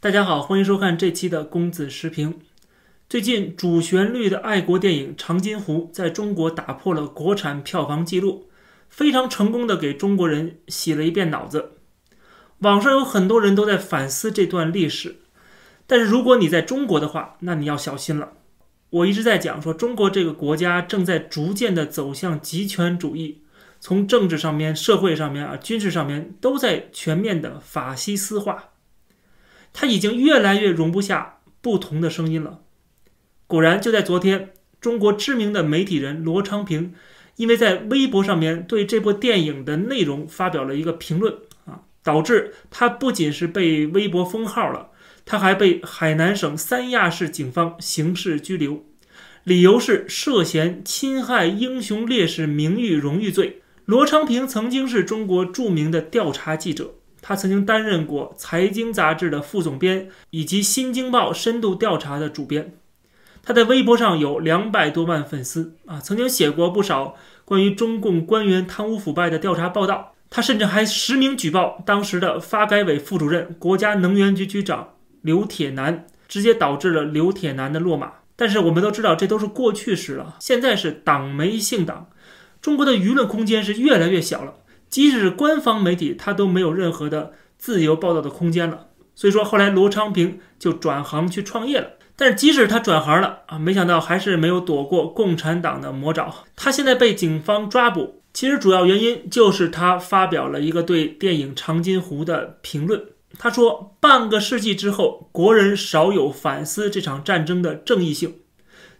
大家好，欢迎收看这期的公子时评。最近主旋律的爱国电影《长津湖》在中国打破了国产票房纪录，非常成功的给中国人洗了一遍脑子。网上有很多人都在反思这段历史，但是如果你在中国的话，那你要小心了。我一直在讲说，中国这个国家正在逐渐的走向极权主义，从政治上面、社会上面啊、军事上面都在全面的法西斯化。他已经越来越容不下不同的声音了。果然，就在昨天，中国知名的媒体人罗昌平，因为在微博上面对这部电影的内容发表了一个评论啊，导致他不仅是被微博封号了，他还被海南省三亚市警方刑事拘留，理由是涉嫌侵害英雄烈士名誉荣誉罪。罗昌平曾经是中国著名的调查记者。他曾经担任过《财经》杂志的副总编，以及《新京报》深度调查的主编。他在微博上有两百多万粉丝啊，曾经写过不少关于中共官员贪污腐败的调查报道。他甚至还实名举报当时的发改委副主任、国家能源局局长刘铁男，直接导致了刘铁男的落马。但是我们都知道，这都是过去式了。现在是党媒姓党，中国的舆论空间是越来越小了。即使是官方媒体，他都没有任何的自由报道的空间了。所以说，后来罗昌平就转行去创业了。但是，即使他转行了啊，没想到还是没有躲过共产党的魔爪。他现在被警方抓捕，其实主要原因就是他发表了一个对电影《长津湖》的评论。他说：“半个世纪之后，国人少有反思这场战争的正义性，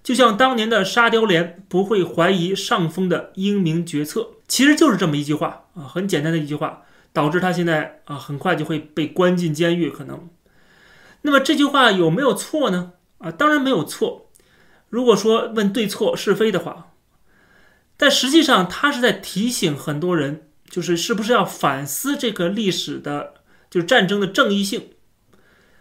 就像当年的沙雕连不会怀疑上峰的英明决策。”其实就是这么一句话啊，很简单的一句话，导致他现在啊很快就会被关进监狱。可能，那么这句话有没有错呢？啊，当然没有错。如果说问对错是非的话，但实际上他是在提醒很多人，就是是不是要反思这个历史的，就是战争的正义性。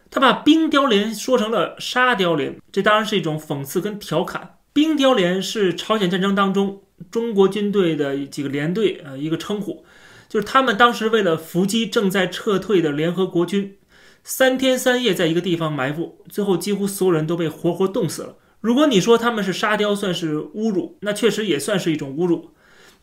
他把冰雕连说成了沙雕连，这当然是一种讽刺跟调侃。冰雕连是朝鲜战争当中。中国军队的几个连队，呃，一个称呼，就是他们当时为了伏击正在撤退的联合国军，三天三夜在一个地方埋伏，最后几乎所有人都被活活冻死了。如果你说他们是沙雕，算是侮辱，那确实也算是一种侮辱。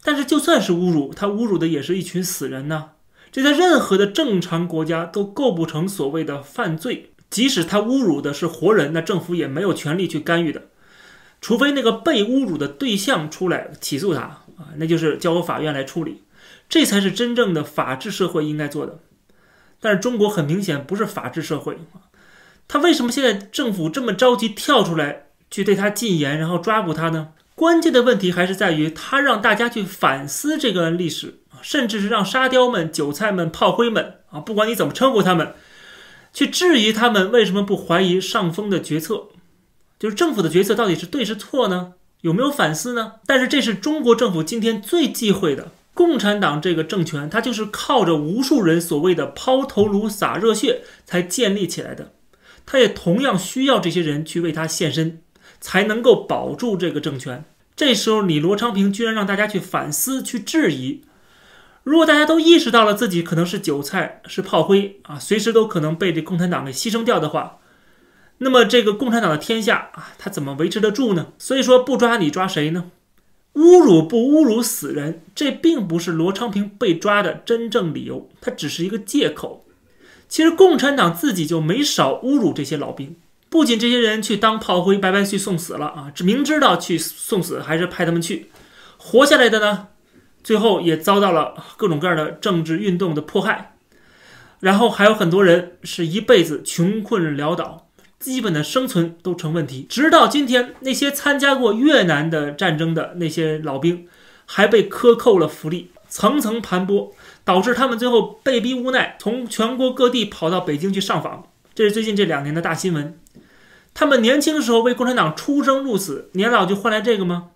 但是就算是侮辱，他侮辱的也是一群死人呐，这在任何的正常国家都构不成所谓的犯罪。即使他侮辱的是活人，那政府也没有权利去干预的。除非那个被侮辱的对象出来起诉他啊，那就是交由法院来处理，这才是真正的法治社会应该做的。但是中国很明显不是法治社会啊，他为什么现在政府这么着急跳出来去对他禁言，然后抓捕他呢？关键的问题还是在于他让大家去反思这个历史甚至是让沙雕们、韭菜们、炮灰们啊，不管你怎么称呼他们，去质疑他们为什么不怀疑上峰的决策。就是政府的决策到底是对是错呢？有没有反思呢？但是这是中国政府今天最忌讳的，共产党这个政权，它就是靠着无数人所谓的抛头颅洒热血才建立起来的，它也同样需要这些人去为他献身，才能够保住这个政权。这时候你罗昌平居然让大家去反思、去质疑，如果大家都意识到了自己可能是韭菜、是炮灰啊，随时都可能被这共产党给牺牲掉的话。那么这个共产党的天下啊，他怎么维持得住呢？所以说不抓你抓谁呢？侮辱不侮辱死人，这并不是罗昌平被抓的真正理由，他只是一个借口。其实共产党自己就没少侮辱这些老兵，不仅这些人去当炮灰白白去送死了啊，明知道去送死还是派他们去，活下来的呢，最后也遭到了各种各样的政治运动的迫害，然后还有很多人是一辈子穷困潦倒。基本的生存都成问题，直到今天，那些参加过越南的战争的那些老兵，还被克扣了福利，层层盘剥，导致他们最后被逼无奈，从全国各地跑到北京去上访。这是最近这两年的大新闻。他们年轻时候为共产党出生入死，年老就换来这个吗？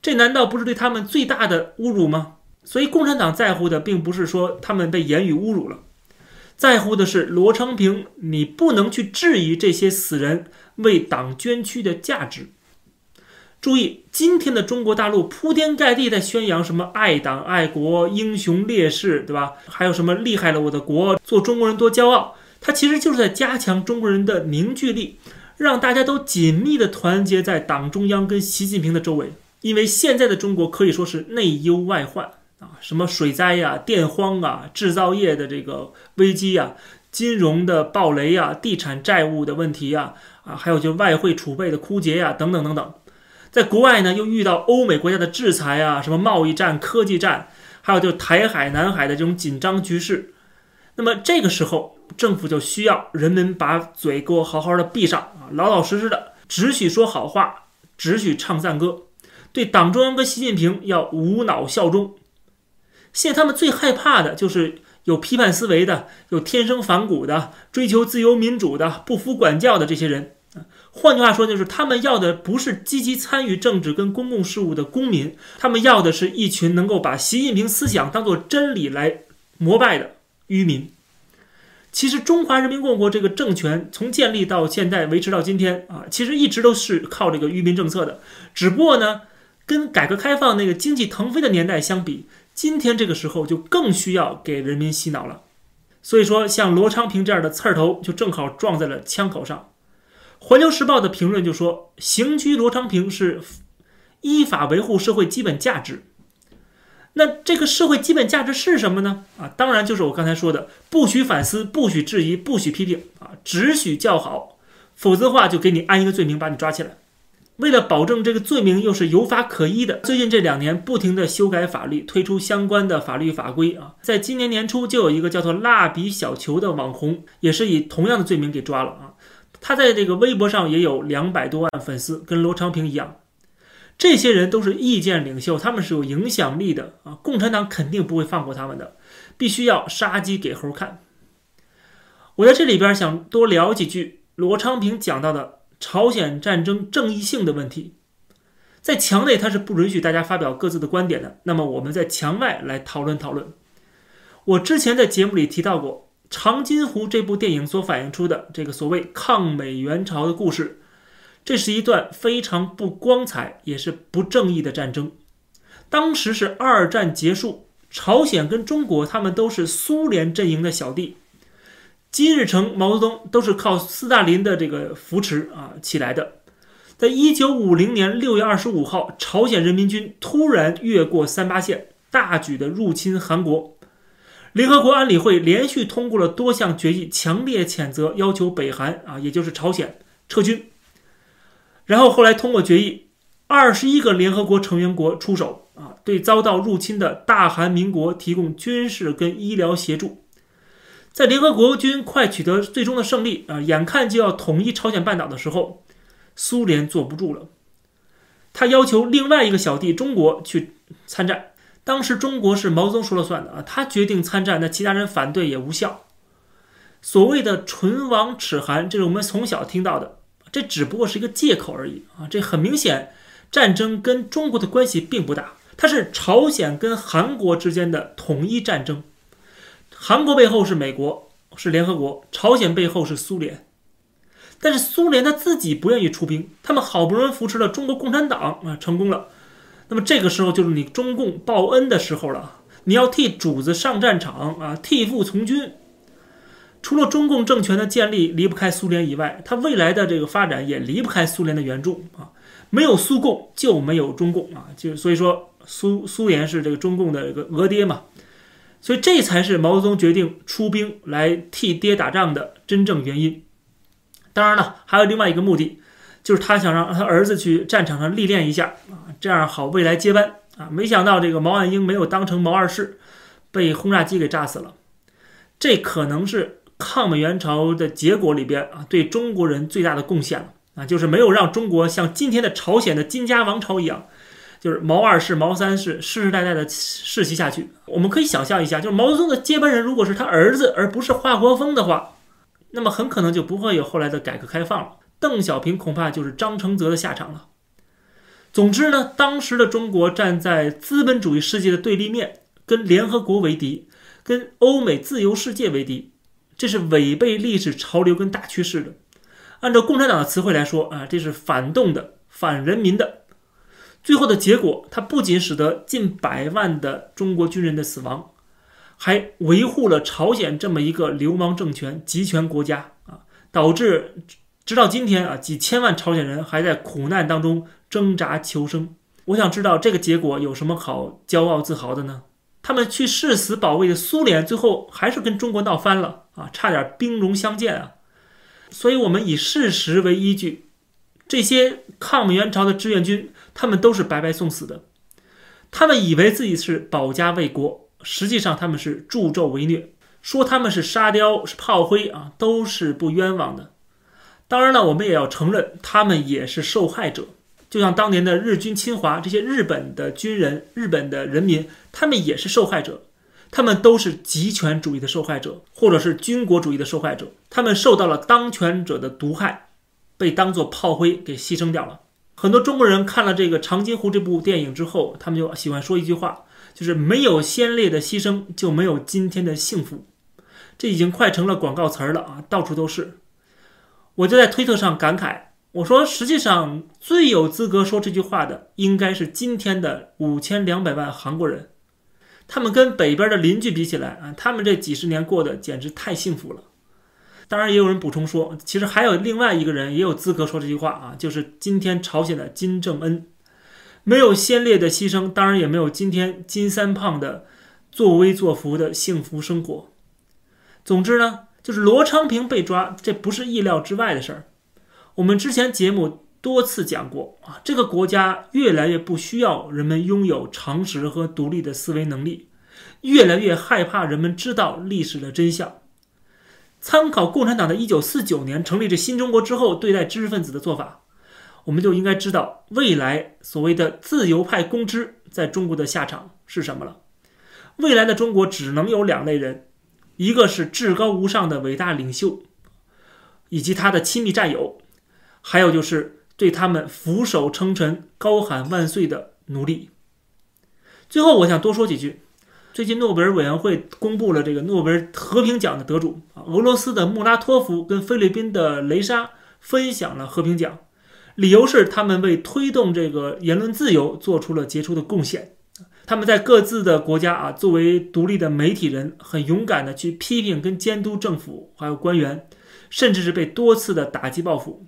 这难道不是对他们最大的侮辱吗？所以，共产党在乎的并不是说他们被言语侮辱了。在乎的是罗昌平，你不能去质疑这些死人为党捐躯的价值。注意，今天的中国大陆铺天盖地在宣扬什么爱党爱国、英雄烈士，对吧？还有什么厉害了我的国，做中国人多骄傲。它其实就是在加强中国人的凝聚力，让大家都紧密的团结在党中央跟习近平的周围。因为现在的中国可以说是内忧外患啊，什么水灾呀、电荒啊、制造业的这个危机呀、金融的暴雷呀、地产债务的问题呀，啊，还有就外汇储备的枯竭呀，等等等等。在国外呢，又遇到欧美国家的制裁啊，什么贸易战、科技战，还有就台海、南海的这种紧张局势。那么这个时候，政府就需要人们把嘴给我好好的闭上啊，老老实实的，只许说好话，只许唱赞歌，对党中央跟习近平要无脑效忠。现在他们最害怕的就是有批判思维的、有天生反骨的、追求自由民主的、不服管教的这些人。换句话说，就是他们要的不是积极参与政治跟公共事务的公民，他们要的是一群能够把习近平思想当做真理来膜拜的愚民。其实，中华人民共和国这个政权从建立到现在维持到今天啊，其实一直都是靠这个愚民政策的。只不过呢，跟改革开放那个经济腾飞的年代相比，今天这个时候就更需要给人民洗脑了。所以说，像罗昌平这样的刺儿头，就正好撞在了枪口上。环球时报的评论就说：“刑拘罗昌平是依法维护社会基本价值。那这个社会基本价值是什么呢？啊，当然就是我刚才说的，不许反思，不许质疑，不许批评啊，只许叫好，否则的话就给你安一个罪名，把你抓起来。为了保证这个罪名又是有法可依的，最近这两年不停的修改法律，推出相关的法律法规啊。在今年年初就有一个叫做蜡笔小球的网红，也是以同样的罪名给抓了啊。”他在这个微博上也有两百多万粉丝，跟罗昌平一样。这些人都是意见领袖，他们是有影响力的啊！共产党肯定不会放过他们的，必须要杀鸡给猴看。我在这里边想多聊几句罗昌平讲到的朝鲜战争正义性的问题。在墙内他是不允许大家发表各自的观点的，那么我们在墙外来讨论讨论。我之前在节目里提到过。《长津湖》这部电影所反映出的这个所谓抗美援朝的故事，这是一段非常不光彩也是不正义的战争。当时是二战结束，朝鲜跟中国他们都是苏联阵营的小弟，金日成、毛泽东都是靠斯大林的这个扶持啊起来的。在一九五零年六月二十五号，朝鲜人民军突然越过三八线，大举的入侵韩国。联合国安理会连续通过了多项决议，强烈谴责，要求北韩啊，也就是朝鲜撤军。然后后来通过决议，二十一个联合国成员国出手啊，对遭到入侵的大韩民国提供军事跟医疗协助。在联合国军快取得最终的胜利啊，眼看就要统一朝鲜半岛的时候，苏联坐不住了，他要求另外一个小弟中国去参战。当时中国是毛泽东说了算的啊，他决定参战，那其他人反对也无效。所谓的“唇亡齿寒”，这是我们从小听到的，这只不过是一个借口而已啊。这很明显，战争跟中国的关系并不大，它是朝鲜跟韩国之间的统一战争。韩国背后是美国，是联合国；朝鲜背后是苏联。但是苏联他自己不愿意出兵，他们好不容易扶持了中国共产党啊，成功了。那么这个时候就是你中共报恩的时候了，你要替主子上战场啊，替父从军。除了中共政权的建立离不开苏联以外，它未来的这个发展也离不开苏联的援助啊。没有苏共就没有中共啊，就所以说苏苏联是这个中共的一个额爹嘛。所以这才是毛泽东决定出兵来替爹打仗的真正原因。当然了，还有另外一个目的。就是他想让他儿子去战场上历练一下啊，这样好未来接班啊。没想到这个毛岸英没有当成毛二世，被轰炸机给炸死了。这可能是抗美援朝的结果里边啊，对中国人最大的贡献了啊，就是没有让中国像今天的朝鲜的金家王朝一样，就是毛二世、毛三世世世代代的世袭下去。我们可以想象一下，就是毛泽东的接班人如果是他儿子，而不是华国锋的话，那么很可能就不会有后来的改革开放了。邓小平恐怕就是张承泽的下场了。总之呢，当时的中国站在资本主义世界的对立面，跟联合国为敌，跟欧美自由世界为敌，这是违背历史潮流跟大趋势的。按照共产党的词汇来说啊，这是反动的、反人民的。最后的结果，它不仅使得近百万的中国军人的死亡，还维护了朝鲜这么一个流氓政权、集权国家啊，导致直到今天啊，几千万朝鲜人还在苦难当中挣扎求生。我想知道这个结果有什么好骄傲自豪的呢？他们去誓死保卫的苏联，最后还是跟中国闹翻了啊，差点兵戎相见啊。所以，我们以事实为依据，这些抗美援朝的志愿军，他们都是白白送死的。他们以为自己是保家卫国。实际上他们是助纣为虐，说他们是沙雕是炮灰啊，都是不冤枉的。当然了，我们也要承认，他们也是受害者。就像当年的日军侵华，这些日本的军人、日本的人民，他们也是受害者。他们都是极权主义的受害者，或者是军国主义的受害者。他们受到了当权者的毒害，被当作炮灰给牺牲掉了。很多中国人看了这个《长津湖》这部电影之后，他们就喜欢说一句话。就是没有先烈的牺牲，就没有今天的幸福。这已经快成了广告词儿了啊，到处都是。我就在推特上感慨，我说实际上最有资格说这句话的，应该是今天的五千两百万韩国人。他们跟北边的邻居比起来啊，他们这几十年过得简直太幸福了。当然，也有人补充说，其实还有另外一个人也有资格说这句话啊，就是今天朝鲜的金正恩。没有先烈的牺牲，当然也没有今天金三胖的作威作福的幸福生活。总之呢，就是罗昌平被抓，这不是意料之外的事儿。我们之前节目多次讲过啊，这个国家越来越不需要人们拥有常识和独立的思维能力，越来越害怕人们知道历史的真相。参考共产党的一九四九年成立这新中国之后对待知识分子的做法。我们就应该知道未来所谓的自由派公知在中国的下场是什么了。未来的中国只能有两类人，一个是至高无上的伟大领袖，以及他的亲密战友，还有就是对他们俯首称臣、高喊万岁的奴隶。最后，我想多说几句。最近诺贝尔委员会公布了这个诺贝尔和平奖的得主啊，俄罗斯的穆拉托夫跟菲律宾的雷莎分享了和平奖。理由是他们为推动这个言论自由做出了杰出的贡献。他们在各自的国家啊，作为独立的媒体人，很勇敢的去批评跟监督政府还有官员，甚至是被多次的打击报复。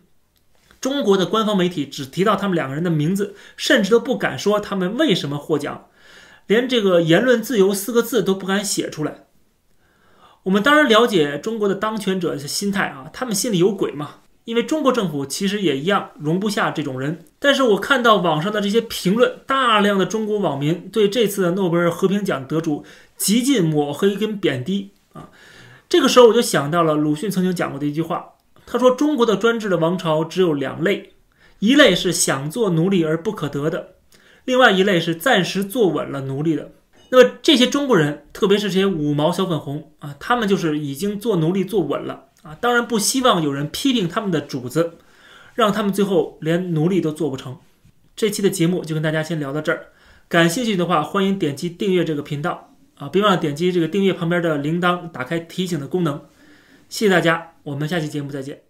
中国的官方媒体只提到他们两个人的名字，甚至都不敢说他们为什么获奖，连这个言论自由四个字都不敢写出来。我们当然了解中国的当权者的心态啊，他们心里有鬼嘛。因为中国政府其实也一样容不下这种人，但是我看到网上的这些评论，大量的中国网民对这次的诺贝尔和平奖得主极尽抹黑跟贬低啊。这个时候我就想到了鲁迅曾经讲过的一句话，他说中国的专制的王朝只有两类，一类是想做奴隶而不可得的，另外一类是暂时坐稳了奴隶的。那么这些中国人，特别是这些五毛小粉红啊，他们就是已经做奴隶坐稳了。啊，当然不希望有人批评他们的主子，让他们最后连奴隶都做不成。这期的节目就跟大家先聊到这儿，感兴趣的话欢迎点击订阅这个频道啊，别忘了点击这个订阅旁边的铃铛，打开提醒的功能。谢谢大家，我们下期节目再见。